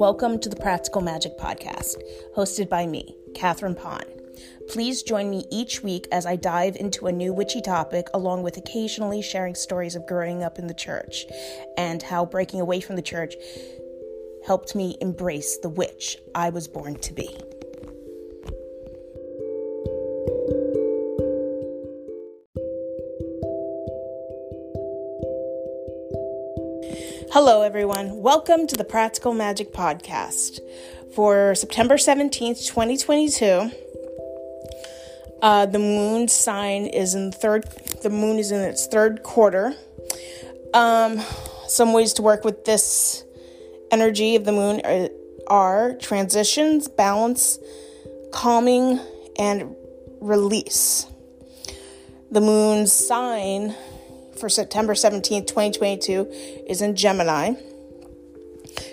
Welcome to the Practical Magic Podcast, hosted by me, Catherine Pond. Please join me each week as I dive into a new witchy topic, along with occasionally sharing stories of growing up in the church and how breaking away from the church helped me embrace the witch I was born to be. Hello, everyone. Welcome to the Practical Magic Podcast for September 17th, 2022. Uh, the moon sign is in third, the moon is in its third quarter. Um, some ways to work with this energy of the moon are, are transitions, balance, calming, and release. The moon's sign for September 17th, 2022 is in Gemini.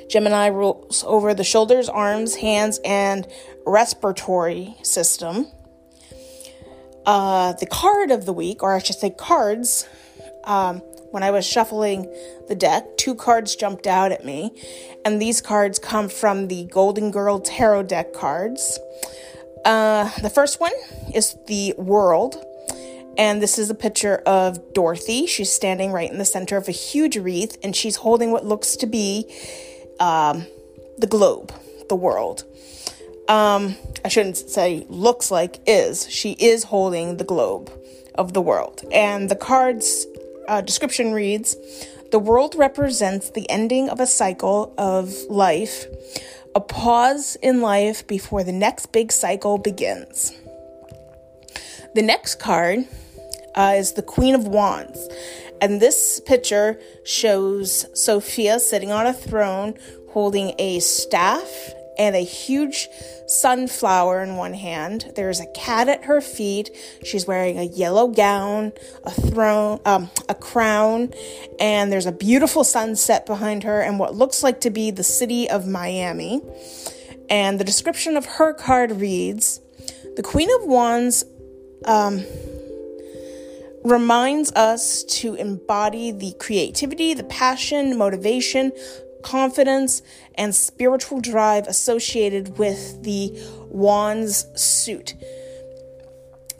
Gemini rules over the shoulders, arms, hands, and respiratory system. Uh, the card of the week, or I should say cards, um, when I was shuffling the deck, two cards jumped out at me, and these cards come from the Golden Girl Tarot deck cards. Uh, the first one is the World, and this is a picture of Dorothy. She's standing right in the center of a huge wreath and she's holding what looks to be um, the globe, the world. Um, I shouldn't say looks like, is. She is holding the globe of the world. And the card's uh, description reads The world represents the ending of a cycle of life, a pause in life before the next big cycle begins. The next card uh, is the Queen of Wands. And this picture shows Sophia sitting on a throne holding a staff and a huge sunflower in one hand. There's a cat at her feet. She's wearing a yellow gown, a throne, um, a crown, and there's a beautiful sunset behind her and what looks like to be the city of Miami. And the description of her card reads The Queen of Wands um, reminds us to embody the creativity, the passion, motivation, confidence, and spiritual drive associated with the Wands suit.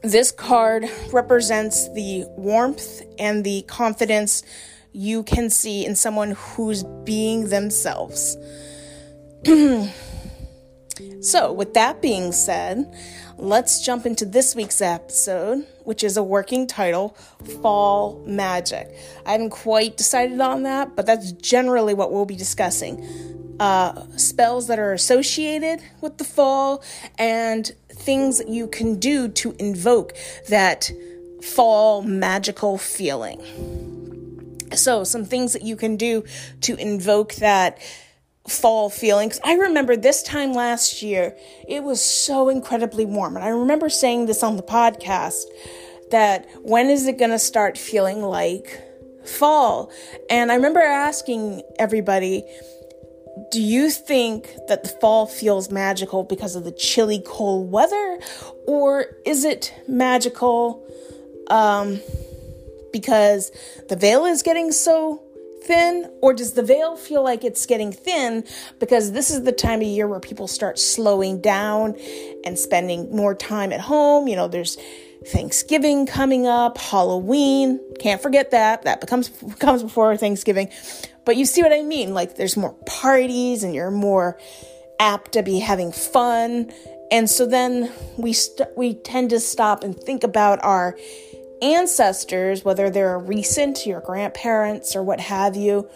This card represents the warmth and the confidence you can see in someone who's being themselves. so, with that being said, let's jump into this week's episode, which is a working title Fall Magic. I haven't quite decided on that, but that's generally what we'll be discussing. Uh, spells that are associated with the fall and things you can do to invoke that fall magical feeling. So, some things that you can do to invoke that fall feelings. I remember this time last year, it was so incredibly warm. And I remember saying this on the podcast that when is it going to start feeling like fall? And I remember asking everybody, do you think that the fall feels magical because of the chilly, cold weather? Or is it magical um, because the veil is getting so thin, or does the veil feel like it's getting thin because this is the time of year where people start slowing down and spending more time at home? You know, there's Thanksgiving coming up, Halloween, can't forget that. That becomes comes before Thanksgiving. But you see what I mean? Like there's more parties and you're more apt to be having fun. And so then we st- we tend to stop and think about our ancestors, whether they're recent, your grandparents, or what have you,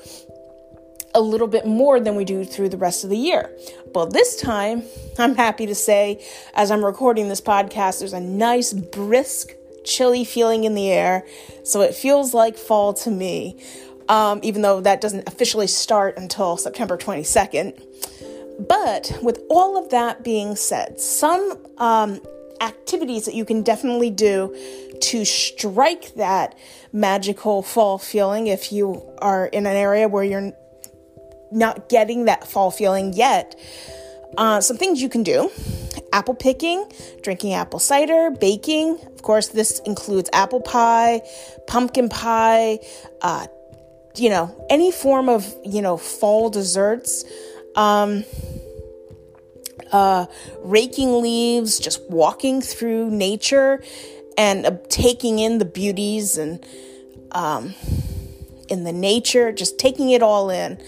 a little bit more than we do through the rest of the year. But this time, I'm happy to say, as I'm recording this podcast, there's a nice, brisk, chilly feeling in the air. So it feels like fall to me, um, even though that doesn't officially start until September 22nd. But with all of that being said, some um, activities that you can definitely do to strike that magical fall feeling if you are in an area where you're not getting that fall feeling yet. Uh, some things you can do apple picking, drinking apple cider, baking. Of course, this includes apple pie, pumpkin pie, uh, you know, any form of, you know, fall desserts. um, uh, raking leaves, just walking through nature and uh, taking in the beauties and um, in the nature, just taking it all in.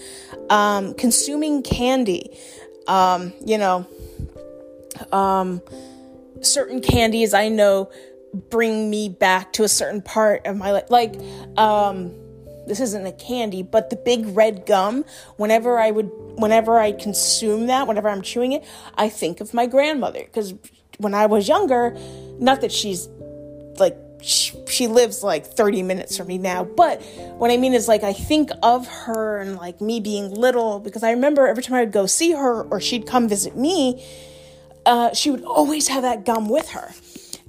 Um, consuming candy, um, you know, um, certain candies I know bring me back to a certain part of my life. Like, um, this isn't a candy, but the big red gum, whenever I would, whenever I consume that, whenever I'm chewing it, I think of my grandmother. Because when I was younger, not that she's like, she, she lives like 30 minutes from me now, but what I mean is like, I think of her and like me being little, because I remember every time I would go see her or she'd come visit me, uh, she would always have that gum with her.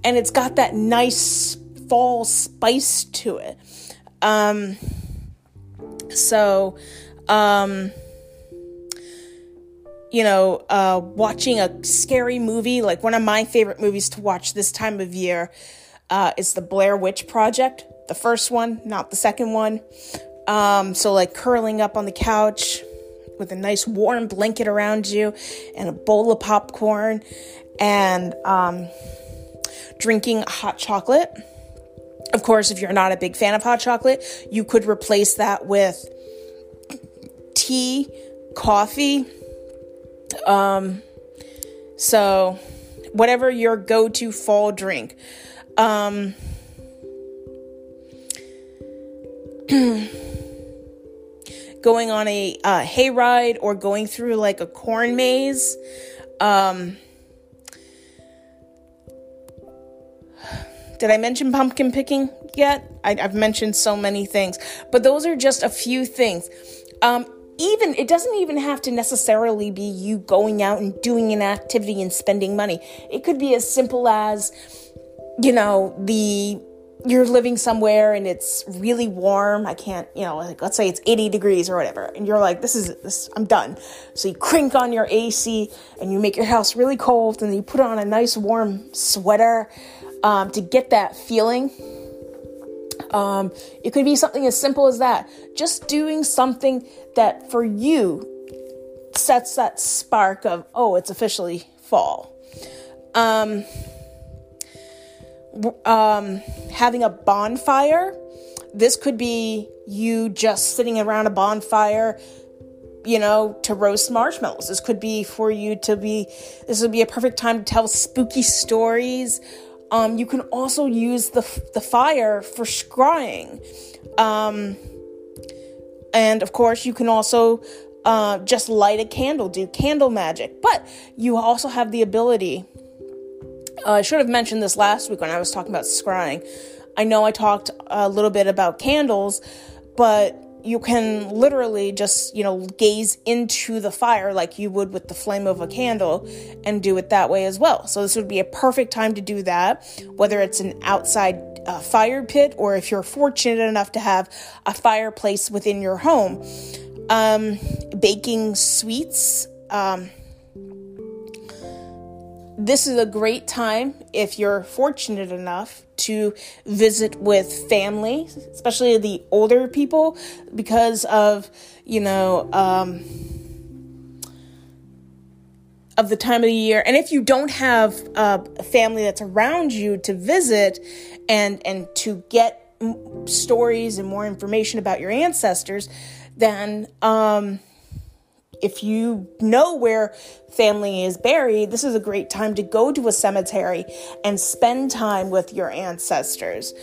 And it's got that nice fall spice to it. Um, so, um, you know, uh, watching a scary movie, like one of my favorite movies to watch this time of year, uh, is the Blair Witch Project. The first one, not the second one. Um, so, like curling up on the couch with a nice warm blanket around you and a bowl of popcorn and um, drinking hot chocolate. Of course, if you're not a big fan of hot chocolate, you could replace that with tea, coffee. Um, so, whatever your go to fall drink. Um, going on a uh, hayride or going through like a corn maze. Um, did I mention pumpkin picking yet? I, have mentioned so many things, but those are just a few things. Um, even it doesn't even have to necessarily be you going out and doing an activity and spending money. It could be as simple as, you know, the you're living somewhere and it's really warm. I can't, you know, like let's say it's 80 degrees or whatever, and you're like, this is this, I'm done. So you crank on your AC and you make your house really cold, and you put on a nice warm sweater um, to get that feeling. Um, it could be something as simple as that. Just doing something that for you sets that spark of, oh, it's officially fall. Um, um, having a bonfire. This could be you just sitting around a bonfire, you know, to roast marshmallows. This could be for you to be, this would be a perfect time to tell spooky stories. Um, you can also use the, the fire for scrying. Um, and of course, you can also uh, just light a candle, do candle magic. But you also have the ability uh, I should have mentioned this last week when I was talking about scrying. I know I talked a little bit about candles, but you can literally just, you know, gaze into the fire like you would with the flame of a candle and do it that way as well. So, this would be a perfect time to do that, whether it's an outside uh, fire pit or if you're fortunate enough to have a fireplace within your home. Um, baking sweets. Um, this is a great time if you're fortunate enough to visit with family, especially the older people, because of, you know, um, of the time of the year. And if you don't have uh, a family that's around you to visit and and to get stories and more information about your ancestors, then um, if you know where family is buried, this is a great time to go to a cemetery and spend time with your ancestors.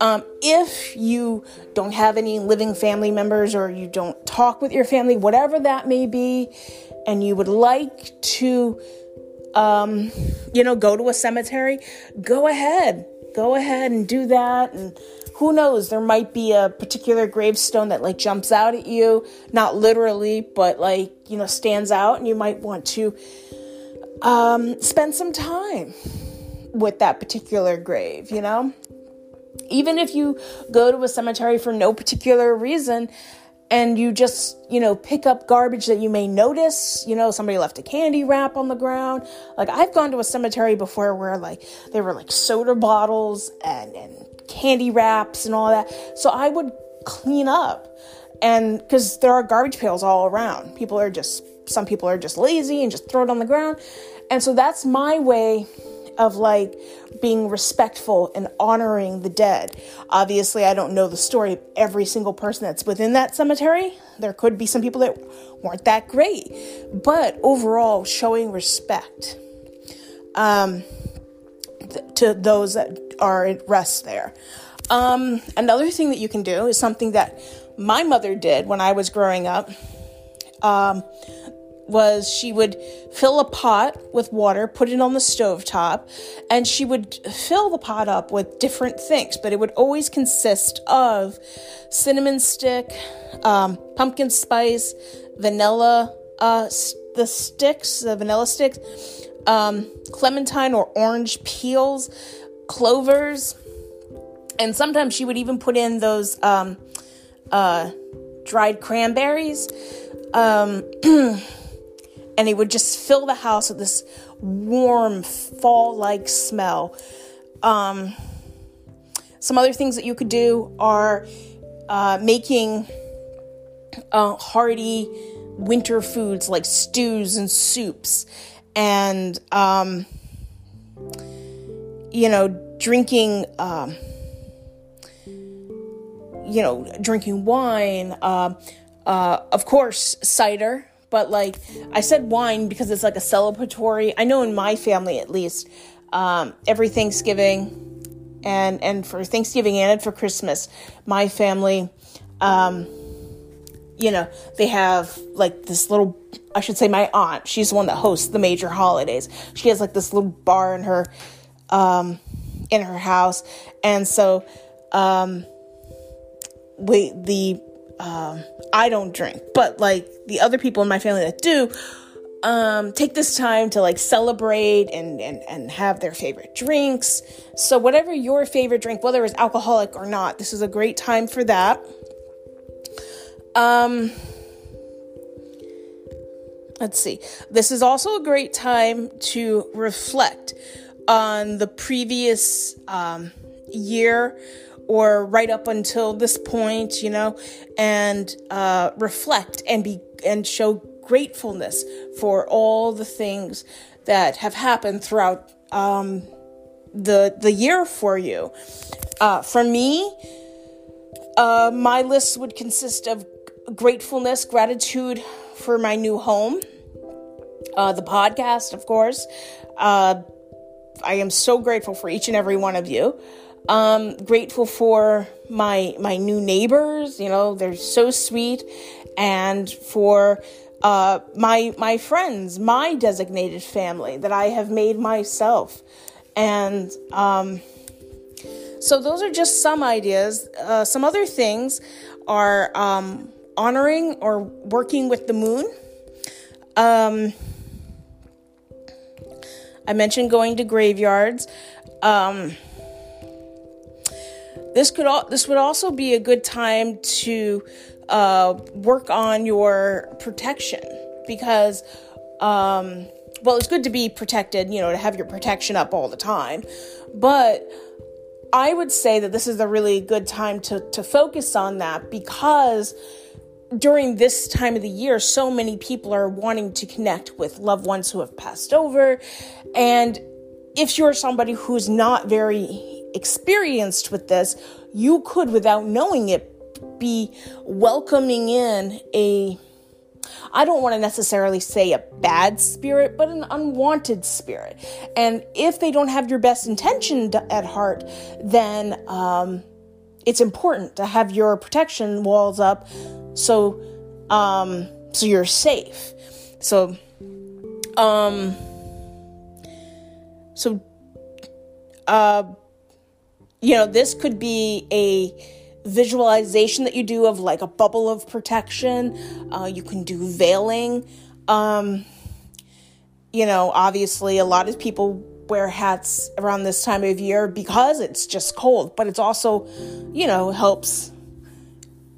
Um, if you don't have any living family members or you don't talk with your family, whatever that may be, and you would like to, um, you know, go to a cemetery, go ahead. Go ahead and do that and who knows? There might be a particular gravestone that like jumps out at you. Not literally but like you know stands out and you might want to um, spend some time with that particular grave you know? Even if you go to a cemetery for no particular reason and you just, you know, pick up garbage that you may notice, you know, somebody left a candy wrap on the ground. Like I've gone to a cemetery before where like there were like soda bottles and and candy wraps and all that. So I would clean up and because there are garbage pails all around people are just some people are just lazy and just throw it on the ground. And so that's my way of like being respectful and honoring the dead. Obviously, I don't know the story of every single person that's within that cemetery. There could be some people that weren't that great, but overall, showing respect um, to those that are at rest there. Um, another thing that you can do is something that my mother did when I was growing up. Um, was she would fill a pot with water, put it on the stove top, and she would fill the pot up with different things, but it would always consist of cinnamon stick, um, pumpkin spice, vanilla, uh, the sticks, the vanilla sticks, um, clementine or orange peels, clovers, and sometimes she would even put in those um, uh, dried cranberries. Um, and it would just fill the house with this warm fall like smell. Um, some other things that you could do are uh, making uh, hearty winter foods like stews and soups, and um, you know, drinking. Um, you know, drinking wine, uh, uh, of course, cider, but like I said wine because it's like a celebratory. I know in my family at least, um, every Thanksgiving and and for Thanksgiving and for Christmas, my family, um, you know, they have like this little. I should say my aunt. She's the one that hosts the major holidays. She has like this little bar in her, um, in her house, and so, um, we the um, I don't drink, but like the other people in my family that do, um, take this time to like celebrate and, and, and have their favorite drinks. So, whatever your favorite drink, whether it's alcoholic or not, this is a great time for that. Um, let's see. This is also a great time to reflect on the previous um, year or right up until this point, you know, and uh, reflect and be and show gratefulness for all the things that have happened throughout um, the the year for you. Uh, for me, uh, my list would consist of gratefulness, gratitude for my new home, uh, the podcast, of course. Uh, I am so grateful for each and every one of you. Um, grateful for my my new neighbors. You know, they're so sweet, and for uh, my my friends, my designated family that I have made myself, and um, so those are just some ideas. Uh, some other things are um, honoring or working with the moon. Um, I mentioned going to graveyards. Um, this could all this would also be a good time to uh, work on your protection because um, well it's good to be protected you know to have your protection up all the time but i would say that this is a really good time to to focus on that because during this time of the year, so many people are wanting to connect with loved ones who have passed over. And if you're somebody who's not very experienced with this, you could, without knowing it, be welcoming in a I don't want to necessarily say a bad spirit, but an unwanted spirit. And if they don't have your best intention at heart, then um, it's important to have your protection walls up so um, so you're safe. So um, so uh, you know, this could be a visualization that you do of like a bubble of protection. Uh, you can do veiling. Um, you know, obviously, a lot of people wear hats around this time of year because it's just cold, but it's also, you know, helps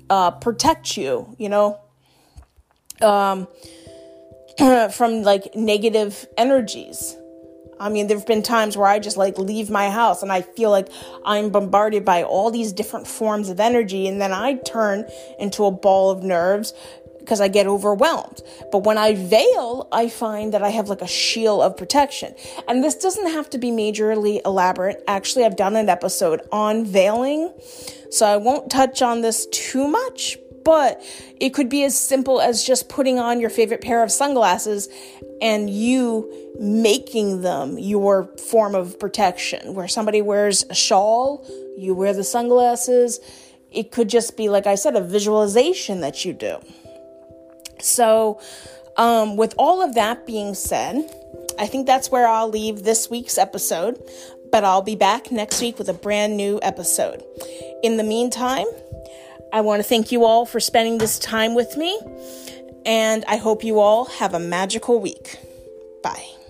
uh, protect you, you know, um, from like negative energies. I mean, there have been times where I just like leave my house and I feel like I'm bombarded by all these different forms of energy, and then I turn into a ball of nerves because I get overwhelmed. But when I veil, I find that I have like a shield of protection. And this doesn't have to be majorly elaborate. Actually, I've done an episode on veiling, so I won't touch on this too much, but it could be as simple as just putting on your favorite pair of sunglasses and you making them your form of protection. Where somebody wears a shawl, you wear the sunglasses. It could just be, like I said, a visualization that you do. So, um, with all of that being said, I think that's where I'll leave this week's episode, but I'll be back next week with a brand new episode. In the meantime, I want to thank you all for spending this time with me, and I hope you all have a magical week. Bye.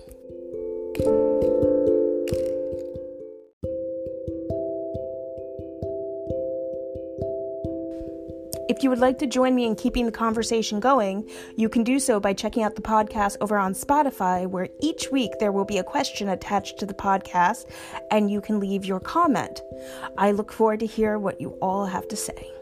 If you would like to join me in keeping the conversation going, you can do so by checking out the podcast over on Spotify, where each week there will be a question attached to the podcast and you can leave your comment. I look forward to hear what you all have to say.